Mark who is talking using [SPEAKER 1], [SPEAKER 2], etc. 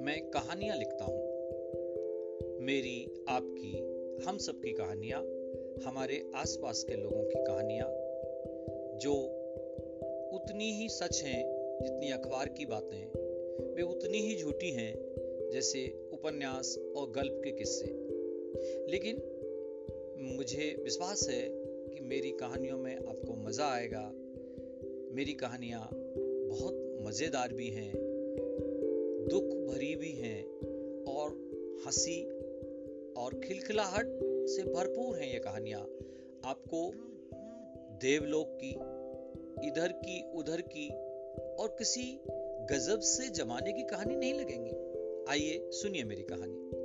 [SPEAKER 1] मैं कहानियाँ लिखता हूँ। मेरी, आपकी, हम सब की कहानियाँ, हमारे आसपास के लोगों की कहानियाँ, जो उतनी ही सच हैं, जितनी अखबार की बातें, वे उतनी ही झूठी हैं, जैसे उपन्यास और गल्प के किस्से। लेकिन मुझे विश्वास है कि मेरी कहानियों में आपको मज़ा आएगा। मेरी कहानियाँ बहुत मज़ेदार भी हैं। हँसी और खिलखिलाहट से भरपूर हैं ये कहानियाँ। आपको देवलोक की, इधर की, उधर की और किसी गजब से जमाने की कहानी नहीं लगेंगी। आइए सुनिए मेरी कहानी।